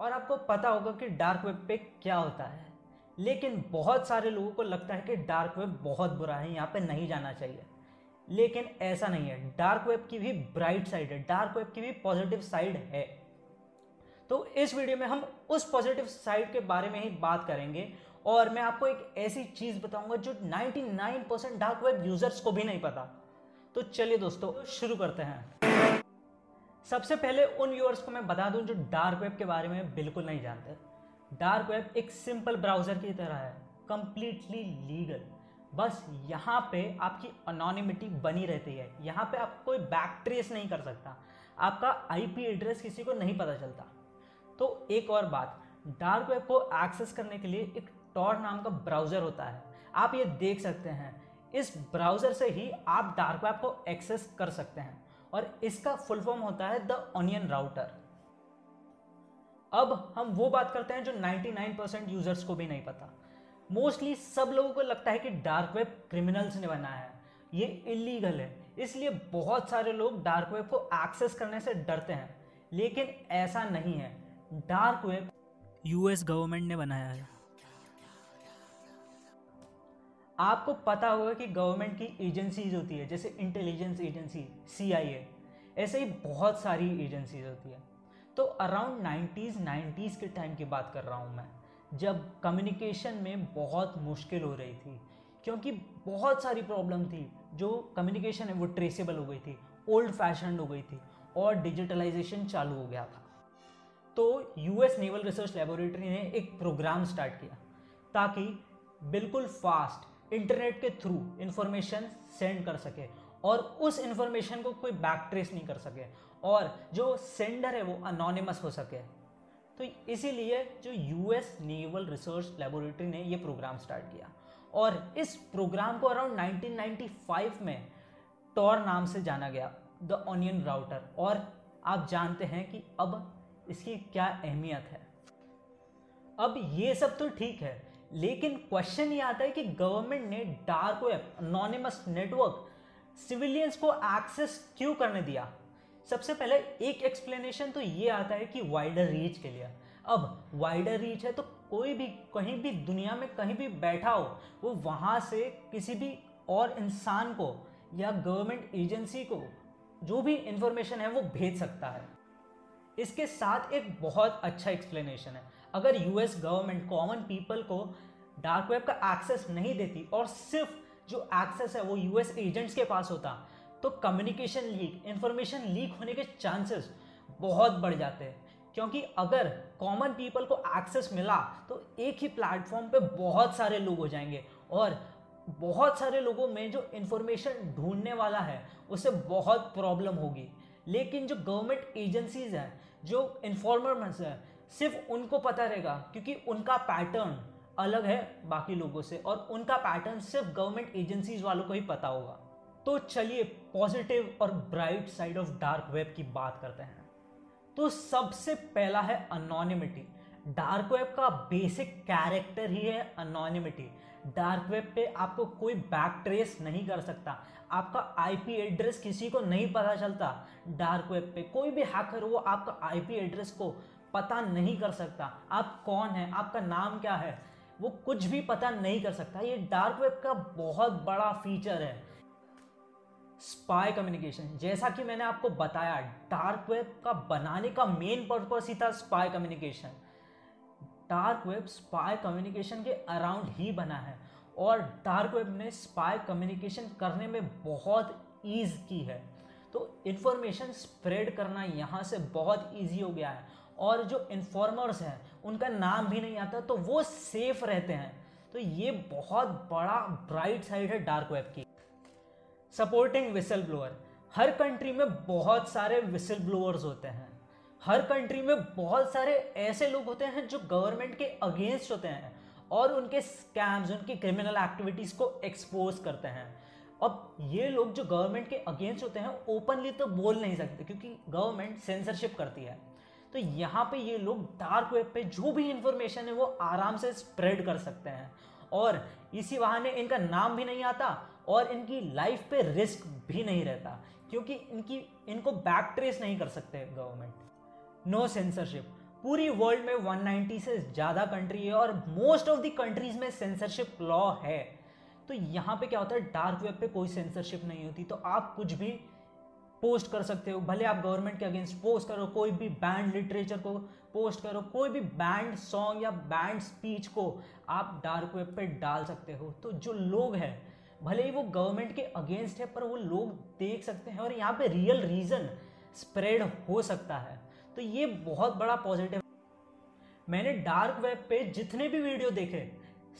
और आपको पता होगा कि डार्क वेब पे क्या होता है। लेकिन बहुत सारे लोगों को लगता है कि डार्क वेब बहुत बुरा है, यहाँ पे नहीं जाना चाहिए। लेकिन ऐसा नहीं है। डार्क वेब की भी ब्राइट साइड है डार्क वेब की भी पॉजिटिव साइड है। तो इस वीडियो में हम उस पॉजिटिव साइड के बारे में ही बात करेंगे। और मैं आपको एक ऐसी चीज़ बताऊँगा जो 99 परसेंट डार्क वेब यूज़र्स को भी नहीं पता। तो चलिए दोस्तों, शुरू करते हैं। सबसे पहले उन व्यूअर्स को मैं बता दूँ जो डार्क वेब के बारे में बिल्कुल नहीं जानते। डार्क वेब एक सिंपल ब्राउज़र की तरह है कंप्लीटली लीगल बस यहाँ पे आपकी अनोनिमिटी बनी रहती है। यहाँ पे आप कोई बैक ट्रेस नहीं कर सकता। आपका आईपी एड्रेस किसी को नहीं पता चलता। तो एक और बात डार्क वेब को एक्सेस करने के लिए एक टॉर नाम का ब्राउज़र होता है। आप ये देख सकते हैं। इस ब्राउज़र से ही आप डार्क वेब को एक्सेस कर सकते हैं। और इसका फुल फॉर्म होता है द ऑनियन राउटर। अब हम वो बात करते हैं जो 99 परसेंट यूज़र्स को भी नहीं पता। मोस्टली सब लोगों को लगता है कि डार्क वेब क्रिमिनल्स ने बनाया है। ये इलीगल है। इसलिए बहुत सारे लोग डार्क वेब को एक्सेस करने से डरते हैं। लेकिन ऐसा नहीं है। डार्क वेब यूएस गवर्नमेंट ने बनाया है। आपको पता होगा कि गवर्नमेंट की एजेंसीज होती है, जैसे इंटेलिजेंस एजेंसी CIA ऐसे ही बहुत सारी एजेंसीज होती है। तो अराउंड नाइन्टीज़ नाइन्टीज़ के टाइम की बात कर रहा हूँ मैं, जब कम्युनिकेशन में बहुत मुश्किल हो रही थी, क्योंकि बहुत सारी प्रॉब्लम थी, जो कम्युनिकेशन है वो ट्रेसेबल हो गई थी ओल्ड फ़ैशन हो गई थी और डिजिटलाइजेशन चालू हो गया था। तो यूएस नेवल रिसर्च लेबोरेटरी ने एक प्रोग्राम स्टार्ट किया, ताकि बिल्कुल फास्ट इंटरनेट के थ्रू इंफॉर्मेशन सेंड कर सके और उस इंफॉर्मेशन को कोई बैक ट्रेस नहीं कर सके और जो सेंडर है वो अनोनिमस हो सके। तो इसीलिए जो यूएस नेवल रिसर्च लेबोरेटरी ने ये प्रोग्राम स्टार्ट किया। और इस प्रोग्राम को अराउंड 1995 में टॉर नाम से जाना गया द ऑनियन राउटर और आप जानते हैं कि अब इसकी क्या अहमियत है। अब ये सब तो ठीक है लेकिन क्वेश्चन ये आता है कि गवर्नमेंट ने dark web anonymous network civilians को एक्सेस क्यों करने दिया? सबसे पहले एक एक्सप्लेनेशन तो ये आता है कि वाइडर रीच के लिए। अब वाइडर रीच है तो कोई भी, कहीं भी दुनिया में कहीं भी बैठा हो, वो वहाँ से किसी भी और इंसान को या गवर्नमेंट एजेंसी को जो भी इंफॉर्मेशन है वो भेज सकता है। इसके साथ एक बहुत अच्छा एक्सप्लेनेशन है। अगर यूएस गवर्नमेंट कॉमन पीपल को डार्क वेब का एक्सेस नहीं देती और सिर्फ़ जो एक्सेस है वो यूएस एजेंट्स के पास होता तो कम्युनिकेशन लीक इंफॉर्मेशन लीक होने के चांसेस बहुत बढ़ जाते हैं। क्योंकि अगर कॉमन पीपल को एक्सेस मिला तो एक ही प्लेटफॉर्म पे बहुत सारे लोग हो जाएँगे और बहुत सारे लोगों में जो इन्फॉर्मेशन ढूँढने वाला है उसे बहुत प्रॉब्लम होगी। लेकिन जो गवर्नमेंट एजेंसीज हैं, जो इन्फॉर्मर्स हैं सिर्फ़ उनको पता रहेगा, क्योंकि उनका पैटर्न अलग है बाकी लोगों से और उनका पैटर्न सिर्फ़ गवर्नमेंट एजेंसीज वालों को ही पता होगा। तो चलिए पॉजिटिव और bright side of dark web की बात करते हैं। तो सबसे पहला है अनोनिमिटी डार्क वेब का बेसिक कैरेक्टर ही है अनोनिमिटी डार्क वेब पे आपको कोई बैक ट्रेस नहीं कर सकता। आपका आईपी एड्रेस किसी को नहीं पता चलता। डार्क वेब पे कोई भी हैकर वो आपका आईपी एड्रेस को पता नहीं कर सकता। आप कौन है? आपका नाम क्या है? वो कुछ भी पता नहीं कर सकता। ये डार्क वेब का बहुत बड़ा फीचर है। स्पाई कम्युनिकेशन जैसा कि मैंने आपको बताया डार्क वेब का बनाने का मेन पर्पस ही था spy communication dark web spy communication के अराउंड ही बना है। और डार्क वेब ने स्पाई कम्युनिकेशन करने में बहुत ईज की है। तो इन्फॉर्मेशन स्प्रेड करना यहाँ से बहुत ईजी हो गया है। और जो इन्फॉर्मर्स हैं, उनका नाम भी नहीं आता तो वो सेफ़ रहते हैं। तो ये बहुत बड़ा ब्राइट साइड है डार्क वेब की। सपोर्टिंग विसल ब्लोअर हर कंट्री में बहुत सारे विसल ब्लोअर्स होते हैं। हर कंट्री में बहुत सारे ऐसे लोग होते हैं जो गवर्नमेंट के अगेंस्ट होते हैं और उनके स्कैम्स उनकी क्रिमिनल एक्टिविटीज़ को एक्सपोज करते हैं। अब ये लोग जो गवर्नमेंट के अगेंस्ट होते हैं ओपनली तो बोल नहीं सकते, क्योंकि गवर्नमेंट सेंसरशिप करती है। तो यहाँ पे ये लोग डार्क वेब पे जो भी इंफॉर्मेशन है वो आराम से स्प्रेड कर सकते हैं। और इसी बहाने इनका नाम भी नहीं आता और इनकी लाइफ पे रिस्क भी नहीं रहता, क्योंकि इनकी, इनको बैक ट्रेस नहीं कर सकते गवर्नमेंट नो सेंसरशिप पूरी वर्ल्ड में 190 से ज़्यादा कंट्री है और मोस्ट ऑफ़ द कंट्रीज़ में सेंसरशिप लॉ है। तो यहाँ पे क्या होता है डार्क वेब पे कोई सेंसरशिप नहीं होती तो आप कुछ भी पोस्ट कर सकते हो। भले आप गवर्नमेंट के अगेंस्ट पोस्ट करो, कोई भी बैंड लिटरेचर को पोस्ट करो, कोई भी बैंड सॉन्ग या बैंड स्पीच को आप डार्क वेब पे डाल सकते हो। तो जो लोग हैं, भले ही वो गवर्नमेंट के अगेंस्ट है, पर वो लोग देख सकते हैं और यहाँ पे रियल रीजन स्प्रेड हो सकता है। तो ये बहुत बड़ा पॉजिटिव मैंने डार्क वेब पे जितने भी वीडियो देखे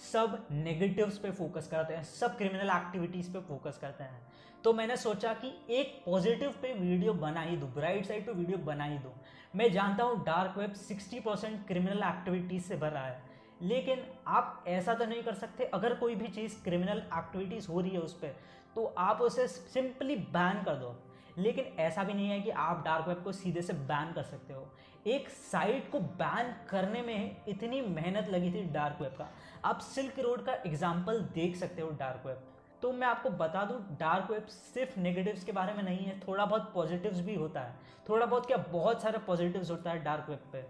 सब नेगेटिव्स पे फोकस करते हैं, सब क्रिमिनल एक्टिविटीज़ पे फोकस करते हैं। तो मैंने सोचा कि एक पॉजिटिव पे वीडियो बना ही दूँ ब्राइट साइड पे वीडियो बना ही दूँ। मैं जानता हूँ dark web 60 percent criminal activities से भरा है। लेकिन आप ऐसा तो नहीं कर सकते, अगर कोई भी चीज़ क्रिमिनल एक्टिविटीज़ हो रही है उस पर तो आप उसे सिंपली बैन कर दो। लेकिन ऐसा भी नहीं है कि आप डार्क वेब को सीधे से बैन कर सकते हो। एक साइट को बैन करने में इतनी मेहनत लगी थी डार्क वेब का। आप सिल्क रोड का एग्ज़ाम्पल देख सकते हो डार्क वेब तो मैं आपको बता दूँ डार्क वेब सिर्फ़ नेगेटिव्स के बारे में नहीं है, थोड़ा बहुत पॉजिटिव्स भी होता है। थोड़ा बहुत क्या, बहुत सारे पॉजिटिव्स होता है डार्क वेब पे।